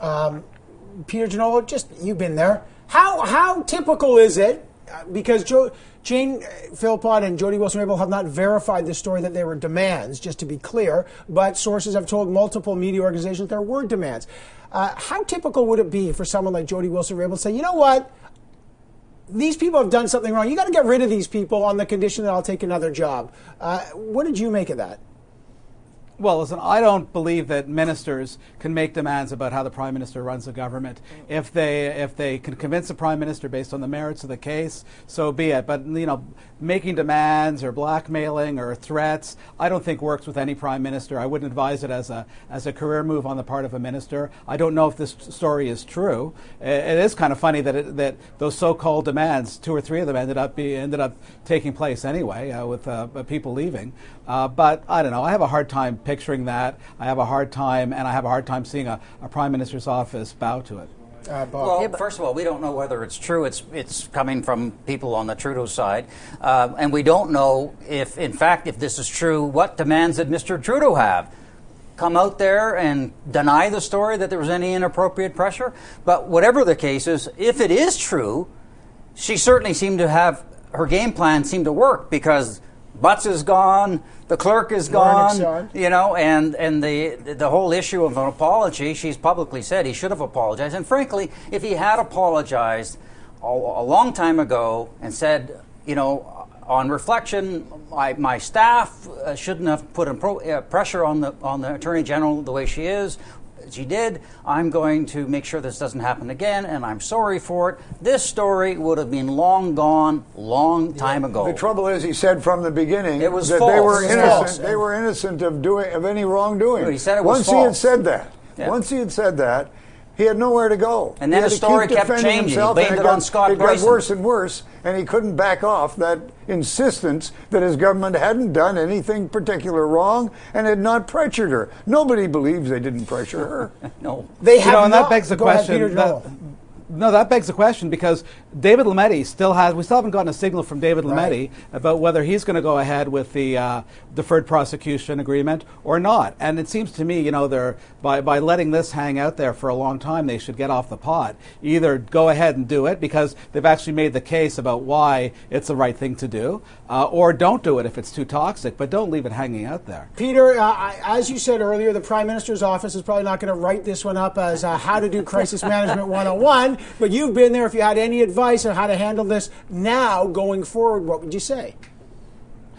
[SPEAKER 1] Um, Peter Donolo, just you've been there. How how typical is it? Because Joe, Jane Philpott and Jody Wilson Raybould have not verified the story that there were demands, just to be clear, but sources have told multiple media organizations there were demands. Uh, how typical would it be for someone like Jody Wilson Raybould to say, you know what? These people have done something wrong. You got to get rid of these people on the condition that I'll take another job. Uh, what did you make of that?
[SPEAKER 11] Well, listen, I don't believe that ministers can make demands about how the prime minister runs the government. If they if they can convince the prime minister based on the merits of the case, so be it. But you know, making demands or blackmailing or threats, I don't think works with any prime minister. I wouldn't advise it as a as a career move on the part of a minister. I don't know if this story is true. it is kind of funny that it, that those so-called demands, two or three of them, ended up be ended up taking place anyway, uh, with uh, people leaving. Uh, but I don't know. I have a hard time picturing that. I have a hard time, and I have a hard time seeing a, a prime minister's office bow to it.
[SPEAKER 12] Uh, well, yeah, first of all, we don't know whether it's true. It's it's coming from people on the Trudeau side, uh, and we don't know if, in fact, if this is true. What demands did Mr. Trudeau have? Come out there and deny the story that there was any inappropriate pressure. But whatever the case is, if it is true, she certainly seemed to have her game plan seemed to work because Butts is gone. The clerk is gone, you know, and and the the whole issue of an apology. She's publicly said he should have apologized, and frankly, if he had apologized a, a long time ago and said, you know, on reflection, my, my staff uh, shouldn't have put impro- uh, pressure on the on the attorney general the way she is. She did. I'm going to make sure this doesn't happen again, and I'm sorry for it. This story would have been long gone, long time ago.
[SPEAKER 13] The trouble is, he said from the beginning
[SPEAKER 12] It was
[SPEAKER 13] that
[SPEAKER 12] false.
[SPEAKER 13] they were innocent.
[SPEAKER 12] false.
[SPEAKER 13] They were innocent of doing of any wrongdoing.
[SPEAKER 12] He said it was
[SPEAKER 13] Once he had said that,
[SPEAKER 12] Yeah.
[SPEAKER 13] once he had said that, he had nowhere to go.
[SPEAKER 12] And then
[SPEAKER 13] had
[SPEAKER 12] the story kept
[SPEAKER 13] defending
[SPEAKER 12] changing. He
[SPEAKER 13] Himself,
[SPEAKER 12] blamed
[SPEAKER 13] and
[SPEAKER 12] it
[SPEAKER 13] got,
[SPEAKER 12] on Scott
[SPEAKER 13] It got worse and worse, and he couldn't back off that insistence that his government hadn't done anything particular wrong and had not pressured her. Nobody believes they didn't pressure her.
[SPEAKER 12] no.
[SPEAKER 1] They
[SPEAKER 11] you
[SPEAKER 1] have
[SPEAKER 11] know, and
[SPEAKER 1] not-
[SPEAKER 11] that begs the
[SPEAKER 1] Go ahead,
[SPEAKER 11] question.
[SPEAKER 1] Peter
[SPEAKER 11] that- no, that begs the question because David Lametti still has. We still haven't gotten a signal from David Lametti about whether he's going to go ahead with the uh, deferred prosecution agreement or not. And it seems to me, you know, they're by by letting this hang out there for a long time, they should get off the pot. Either go ahead and do it because they've actually made the case about why it's the right thing to do, uh, or don't do it if it's too toxic. But don't leave it hanging out there.
[SPEAKER 1] Peter, uh, I- as you said earlier, the Prime Minister's office is probably not going to write this one up as uh, how to do crisis management 101, but you've been there. If you had any advice on how to handle this now going forward, what would you say?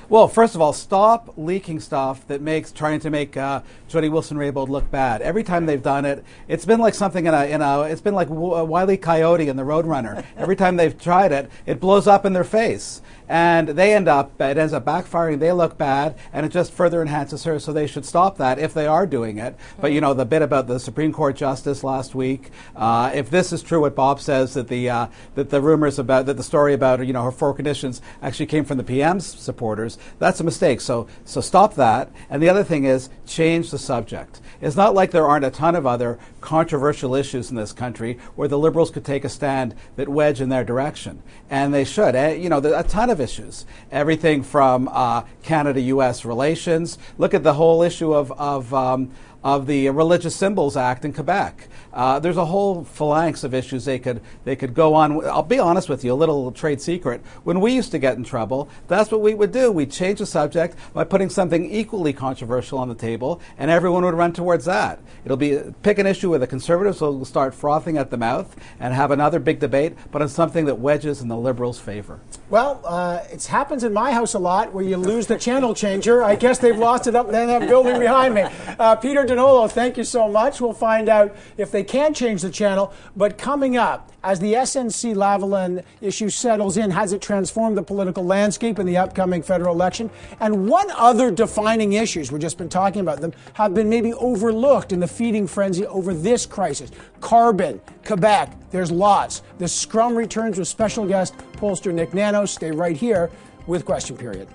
[SPEAKER 11] Well, first of all, stop leaking stuff that makes trying to make uh, Jody Wilson Raybould look bad. Every time they've done it, it's been like something in a, in a it's been like w- Wile E. Coyote and the Roadrunner. Every time they've tried it, it blows up in their face, and they end up it ends up backfiring. They look bad, and it just further enhances her. So they should stop that if they are doing it. But you know the bit about the Supreme Court justice last week. Uh, if this is true, what Bob says that the uh, that the rumors about that the story about you know her four conditions actually came from the PM's supporters. That's a mistake. So so stop that. And the other thing is change the subject. It's not like there aren't a ton of other controversial issues in this country where the liberals could take a stand that wedge in their direction, and they should. Eh, you know, a ton of issues. Everything from uh, Canada-U.S. relations. Look at the whole issue of of um, of the Religious Symbols Act in Quebec. Uh, there's a whole phalanx of issues they could they could go on. I'll be honest with you, a little trade secret. When we used to get in trouble, that's what we would do. We'd change the subject by putting something equally controversial on the table, and everyone would run towards that. It'll be pick an issue where the conservatives will start frothing at the mouth and have another big debate, but on something that wedges in the liberals' favor.
[SPEAKER 1] Well, uh, it happens in my house a lot where you lose the channel changer. I guess they've lost it up in that building behind me. Uh, Peter Donolo, thank you so much. We'll find out if they can change the channel. But coming up, as the SNC Lavalin issue settles in, has it transformed the political landscape in the upcoming federal election? And what other defining issues, we've just been talking about them, have been maybe overlooked in the feeding frenzy over this crisis? Carbon, Quebec, there's lots. The Scrum returns with special guest pollster Nick Nanos. Stay right here with Question Period.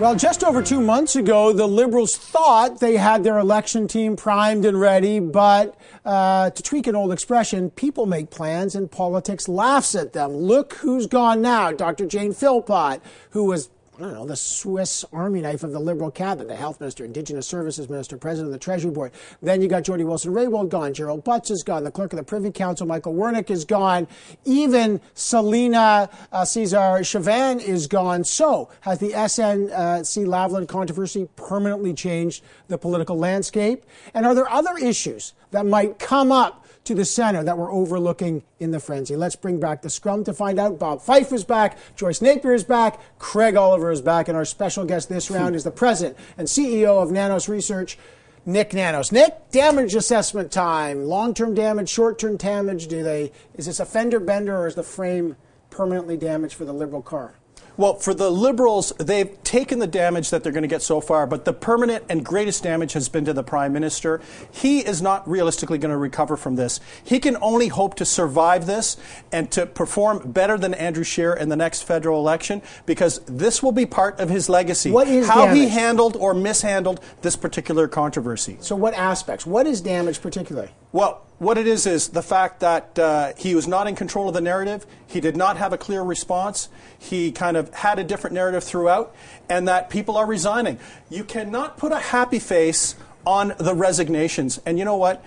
[SPEAKER 1] Well, just over two months ago, the Liberals thought they had their election team primed and ready, but uh, to tweak an old expression, people make plans and politics laughs at them. Look who's gone now. Dr. Jane Philpott, who was I don't know, the Swiss Army knife of the Liberal cabinet, the Health Minister, Indigenous Services Minister, President of the Treasury Board. Then you got Jody Wilson-Raybould gone, Gerald Butts is gone, the Clerk of the Privy Council, Michael Wernick is gone, even Celina uh, Caesar-Chavannes is gone. So, has the SNC Lavalin controversy permanently changed the political landscape? And are there other issues that might come up to the center that we're overlooking in the frenzy. Let's bring back the scrum to find out. Bob Fife is back, Joyce Napier is back, Craig Oliver is back, and our special guest this round is the president and CEO of Nanos Research, Nick Nanos. Nick, damage assessment time. Long-term damage, short-term damage. Do they? Is this a fender bender or is the frame permanently damaged for the Liberal car?
[SPEAKER 15] Well, for the Liberals, they've taken the damage that they're going to get so far, but the permanent and greatest damage has been to the Prime Minister. He is not realistically going to recover from this. He can only hope to survive this and to perform better than Andrew Scheer in the next federal election because this will be part of his legacy.
[SPEAKER 1] What is
[SPEAKER 15] How he handled or mishandled this particular controversy.
[SPEAKER 1] So, what aspects? What is damage particularly?
[SPEAKER 15] Well, what it is is the fact that uh, he was not in control of the narrative. He did not have a clear response. He kind of had a different narrative throughout, and that people are resigning. You cannot put a happy face on the resignations. And you know what?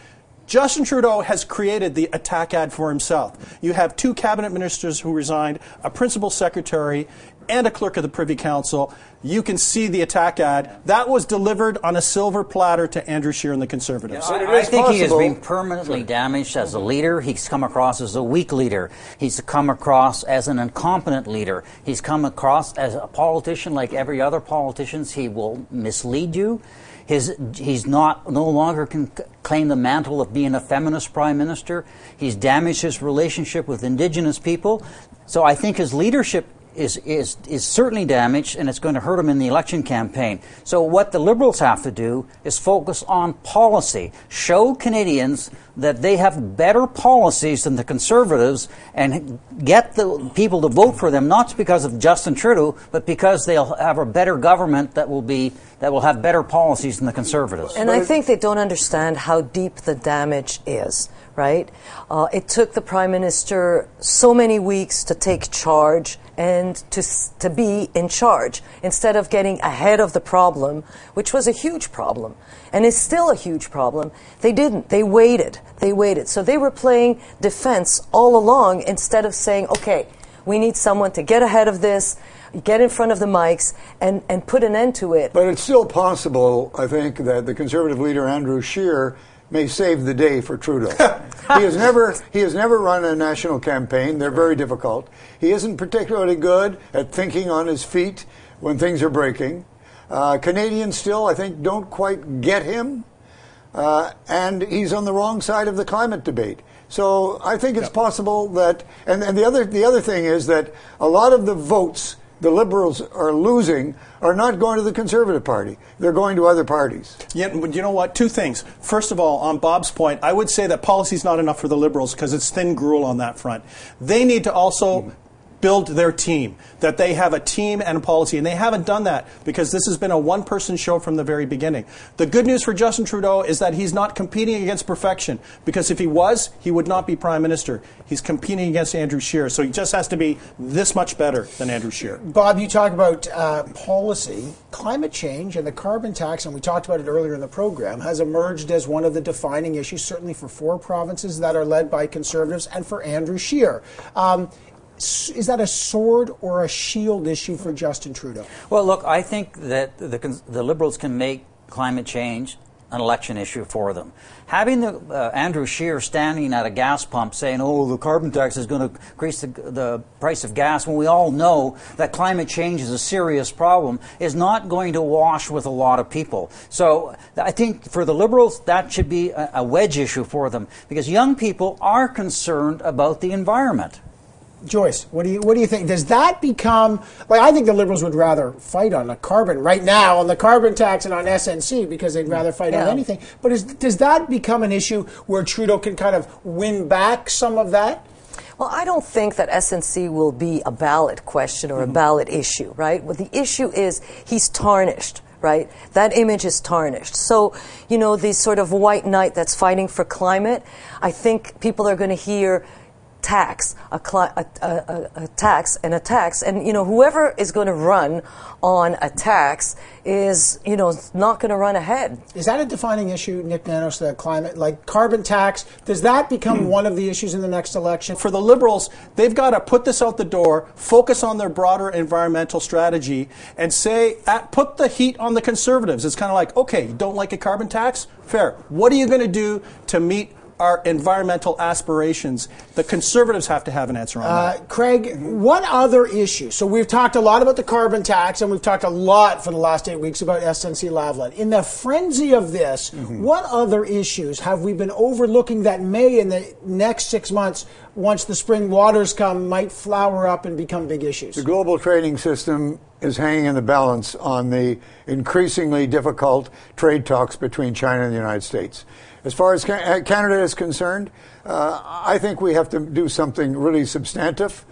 [SPEAKER 15] Justin Trudeau has created the attack ad for himself. You have two cabinet ministers who resigned, a principal secretary, and a clerk of the Privy Council. You can see the attack ad. That was delivered on a silver platter to Andrew Scheer and the Conservatives.
[SPEAKER 12] I, I think he has been permanently damaged as a leader. He's come across as a weak leader. He's come across as an incompetent leader. He's come across as a politician like every other politician. He will mislead you. His, he's not no longer can claim the mantle of being a feminist prime minister. He's damaged his relationship with indigenous people. So I think his leadership is, is, is certainly damaged and it's going to hurt him in the election campaign. So, what the Liberals have to do is focus on policy. Show Canadians that they have better policies than the Conservatives and get the people to vote for them, not because of Justin Trudeau, but because they'll have a better government that will be that will have better policies than the Conservatives.
[SPEAKER 14] And I think they don't understand how deep the damage is, right? Uh, it took the Prime Minister so many weeks to take charge and to, to be in charge instead of getting ahead of the problem, which was a huge problem and is still a huge problem. They didn't. They waited. They waited. So they were playing defense all along instead of saying, okay, we need someone to get ahead of this, get in front of the mics, and, and put an end to it.
[SPEAKER 13] But it's still possible, I think, that the Conservative leader, Andrew Scheer, may save the day for Trudeau. he has never he has never run a national campaign. They're very difficult. He isn't particularly good at thinking on his feet when things are breaking. Uh, Canadians still, I think, don't quite get him, uh, and he's on the wrong side of the climate debate. So I think it's yep. possible that, and, and the other the other thing is that a lot of the votes the Liberals are losing are not going to the Conservative Party. They're going to other parties.
[SPEAKER 15] Yeah, you know what? Two things. First of all, on Bob's point, I would say that policy is not enough for the Liberals because it's thin gruel on that front. They need to also mm build their team, that they have a team and a policy. And they haven't done that because this has been a one person show from the very beginning. The good news for Justin Trudeau is that he's not competing against perfection because if he was, he would not be prime minister. He's competing against Andrew Scheer. So he just has to be this much better than Andrew Scheer.
[SPEAKER 1] Bob, you talk about uh, policy. Climate change and the carbon tax, and we talked about it earlier in the program, has emerged as one of the defining issues, certainly for four provinces that are led by conservatives and for Andrew Scheer. Um, is that a sword or a shield issue for Justin Trudeau?
[SPEAKER 12] Well, look, I think that the, the Liberals can make climate change an election issue for them. Having the, uh, Andrew Scheer standing at a gas pump saying, "Oh, the carbon tax is going to increase the, the, price of gas," when we all know that climate change is a serious problem, is not going to wash with a lot of people. So I think for the Liberals, that should be a, a wedge issue for them because young people are concerned about the environment.
[SPEAKER 1] Joyce, what do you what do you think? Does that become like I think the liberals would rather fight on the carbon right now on the carbon tax and on SNC because they'd rather fight yeah. on anything. But is, does that become an issue where Trudeau can kind of win back some of that?
[SPEAKER 14] Well, I don't think that SNC will be a ballot question or mm-hmm. a ballot issue, right? Well, the issue is he's tarnished right? That image is tarnished. So, you know, the sort of white knight that's fighting for climate, I think people are going to hear tax, a, a, a, a, tax, and a tax, and you know whoever is going to run on a tax is you know not going to run ahead.
[SPEAKER 1] Is that a defining issue, Nick Nanos, the climate, like carbon tax? Does that become hmm. one of the issues in the next election?
[SPEAKER 15] For the Liberals, they've got to put this out the door, focus on their broader environmental strategy, and say at, put the heat on the Conservatives. It's kind of like, okay, you don't like a carbon tax? Fair. What are you going to do to meet our environmental aspirations, the conservatives have to have an answer on uh,
[SPEAKER 1] that. Craig, what other issues? So we've talked a lot about the carbon tax, and we've talked a lot for the last eight weeks about SNC Lavalin. In the frenzy of this, mm-hmm. what other issues have we been overlooking that may, in the next six months, once the spring waters come, might flower up and become big issues?
[SPEAKER 13] The global trading system is hanging in the balance on the increasingly difficult trade talks between China and the United States. As far as uh, Canada is concerned, uh, I think we have to do something really substantive.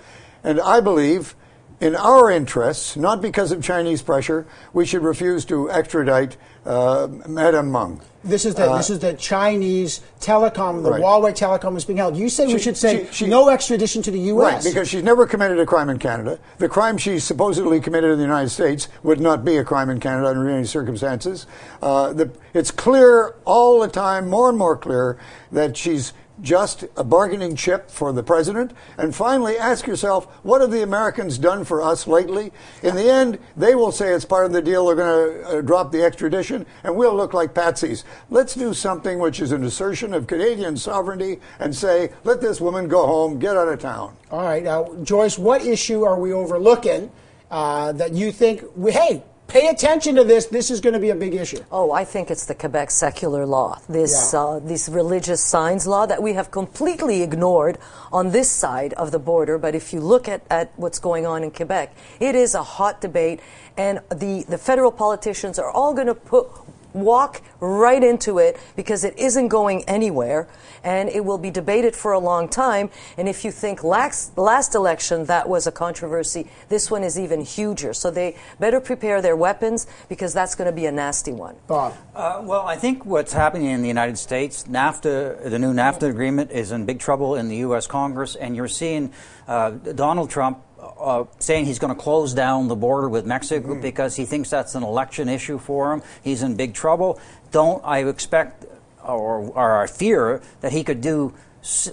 [SPEAKER 13] And I believe in our interests, not because of Chinese pressure, we should refuse to extradite uh, Madame Meng.
[SPEAKER 1] This is the
[SPEAKER 13] Uh,
[SPEAKER 1] this is the Chinese telecom, the
[SPEAKER 13] Right.
[SPEAKER 1] Huawei telecom is being held. You say we should say
[SPEAKER 13] she- she-
[SPEAKER 1] no extradition to the U.S.
[SPEAKER 13] Right, because she's never committed a crime in Canada. The crime she supposedly committed in the United States would not be a crime in Canada under any circumstances. Uh, the, it's clear all the time, more and more clear, that she's just a bargaining chip for the president. And finally, ask yourself, what have the Americans done for us lately? In the end, they will say it's part of the deal. They're going to uh, drop the extradition, and we'll look like patsies. Let's do something which is an assertion of Canadian sovereignty and say, let this woman go home, get out of town.
[SPEAKER 1] All right, now Joyce, what issue are we overlooking uh, that you think? We, hey, pay attention to this. This is going to be a big issue.
[SPEAKER 14] Oh, I think it's the Quebec secular law, this
[SPEAKER 1] Yeah.
[SPEAKER 14] uh, this religious signs law that we have completely ignored on this side of the border. But if you look at, at what's going on in Quebec, it is a hot debate, and the the federal politicians are all going to put walk right into it because it isn't going anywhere and it will be debated for a long time. And if you think last, last election that was a controversy this one is even huger. So they better prepare their weapons because that's going to be a nasty one.
[SPEAKER 1] Bob.
[SPEAKER 12] Uh, well, I think what's happening in the United States, NAFTA, the new NAFTA agreement is in big trouble in the U.S. Congress, and you're seeing uh, Donald Trump uh, saying he's going to close down the border with Mexico because he thinks that's an election issue for him. He's in big trouble. Don't I expect or, or I fear that he could do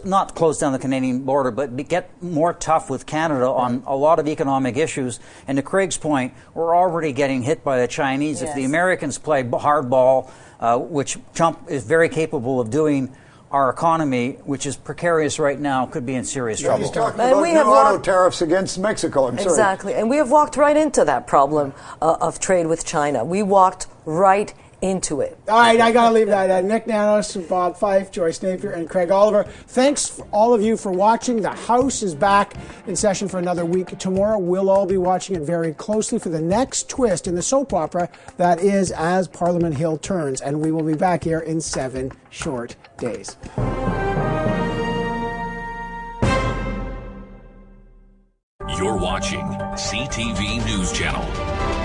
[SPEAKER 12] not close down the Canadian border, but be, get more tough with Canada on a lot of economic issues. And to Craig's point, we're already getting hit by the Chinese. If the Americans play hardball, uh, which Trump is very capable of doing, our economy, which is precarious right now, could be in serious
[SPEAKER 13] He's
[SPEAKER 12] trouble.
[SPEAKER 13] talking
[SPEAKER 14] And
[SPEAKER 13] about
[SPEAKER 14] we
[SPEAKER 13] new
[SPEAKER 14] have
[SPEAKER 13] auto
[SPEAKER 14] walked-
[SPEAKER 13] tariffs against Mexico. I'm sorry.
[SPEAKER 14] exactly and we have walked right into that problem uh, of trade with china we walked right into it
[SPEAKER 1] All right, I got to leave that. Uh, Nick Nanos, Bob Fife, Joyce Napier, and Craig Oliver. Thanks for all of you for watching. The House is back in session for another week. Tomorrow, we'll all be watching it very closely for the next twist in the soap opera that is As Parliament Hill Turns. And we will be back here in seven short days.
[SPEAKER 16] You're watching CTV News Channel.